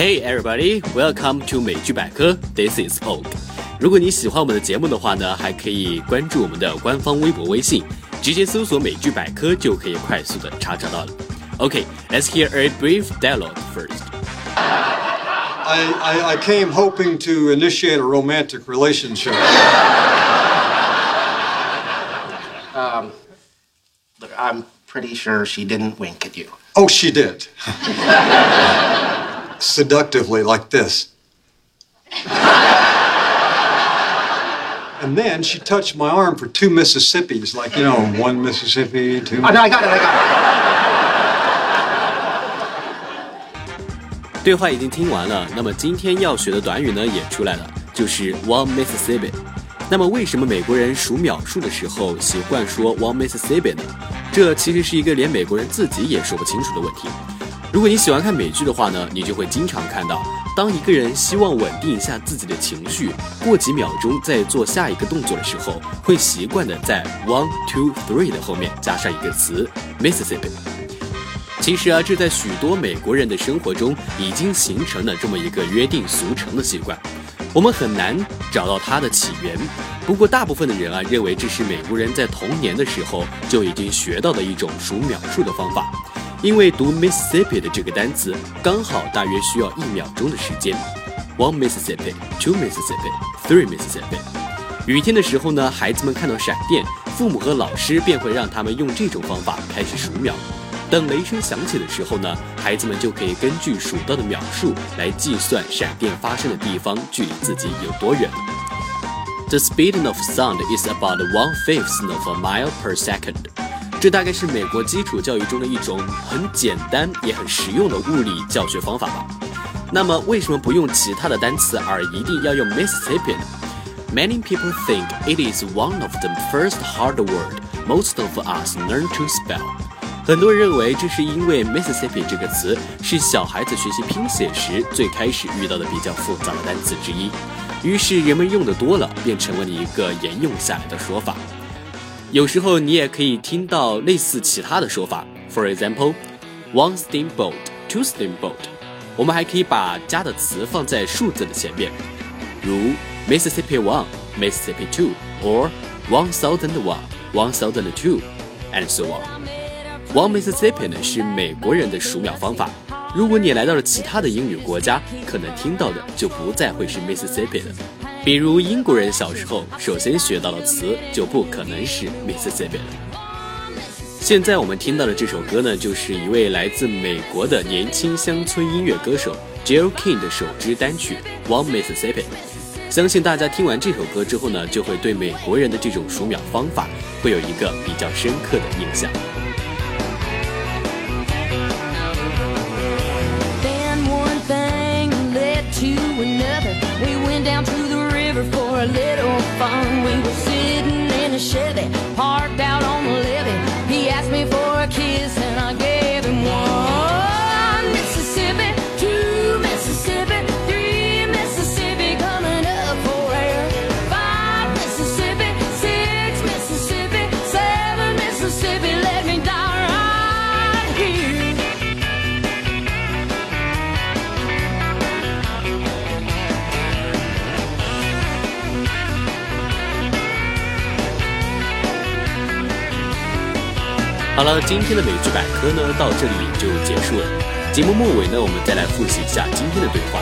Hey everybody, welcome to 美剧百科。This is Og。如果你喜欢我们的节目的话呢，还可以关注我们的官方微博、微信，直接搜索“美剧百科”就可以快速的查找到了。Okay, let's hear a brief dialogue first. I, I, I came hoping to initiate a romantic relationship. Um, look, I'm pretty sure she didn't wink at you. Oh, she did. Seductively, like this. and then she touched my arm for two Mississippis, like, you know, one Mississippi, two. Oh, no, I got it, I got it. 对话已经听完了，那么今天要学的短语呢也出来了，就是 one Mississippi。那么为什么美国人数秒数的时候习惯说 one Mississippi 呢？这其实是一个连美国人自己也说不清楚的问题。如果你喜欢看美剧的话呢，你就会经常看到，当一个人希望稳定一下自己的情绪，过几秒钟再做下一个动作的时候，会习惯的在 one two three 的后面加上一个词 Mississippi。其实啊，这在许多美国人的生活中已经形成了这么一个约定俗成的习惯，我们很难找到它的起源。不过，大部分的人啊认为这是美国人在童年的时候就已经学到的一种数秒数的方法，因为读 Mississippi 的这个单词刚好大约需要一秒钟的时间，one Mississippi, two Mississippi, three Mississippi。雨天的时候呢，孩子们看到闪电，父母和老师便会让他们用这种方法开始数秒。等雷声响起的时候呢，孩子们就可以根据数到的秒数来计算闪电发生的地方距离自己有多远。The speed of sound is about one fifth of a mile per second。这大概是美国基础教育中的一种很简单也很实用的物理教学方法吧。那么为什么不用其他的单词，而一定要用 Mississippi 呢？Many people think it is one of the first hard word most of us learn to spell。很多人认为这是因为 Mississippi 这个词是小孩子学习拼写时最开始遇到的比较复杂的单词之一，于是人们用的多了，便成为了一个沿用下来的说法。有时候你也可以听到类似其他的说法，For example，one steamboat，two steamboat。我们还可以把加的词放在数字的前面，如 Mississippi one，Mississippi two，or one thousand one，one thousand two，and so on。One Mississippi 呢是美国人的数秒方法。如果你来到了其他的英语国家，可能听到的就不再会是 Mississippi 了。比如英国人小时候首先学到的词就不可能是 Mississippi 了。现在我们听到的这首歌呢，就是一位来自美国的年轻乡村音乐歌手 Jill King 的首支单曲 One Mississippi。相信大家听完这首歌之后呢，就会对美国人的这种数秒方法会有一个比较深刻的印象。Fun. We were sitting in a Chevy, parked out on the levee. He asked me for a kiss, and I gave 好了，今天的美剧百科呢，到这里就结束了。节目末尾呢，我们再来复习一下今天的对话。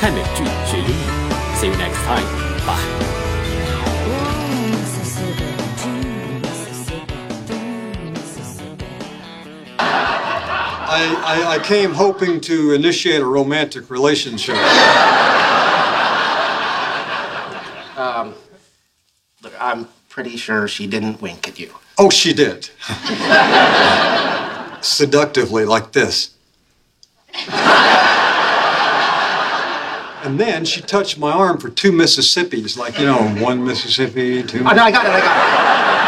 看美剧学英语，See you next time. Bye. I, I, I came hoping to initiate a romantic relationship. Um, look, I'm pretty sure she didn't wink at you. Oh, she did. Seductively, like this. and then she touched my arm for two Mississippis, like, you know, one Mississippi, two. Oh, no, I got it, I got it.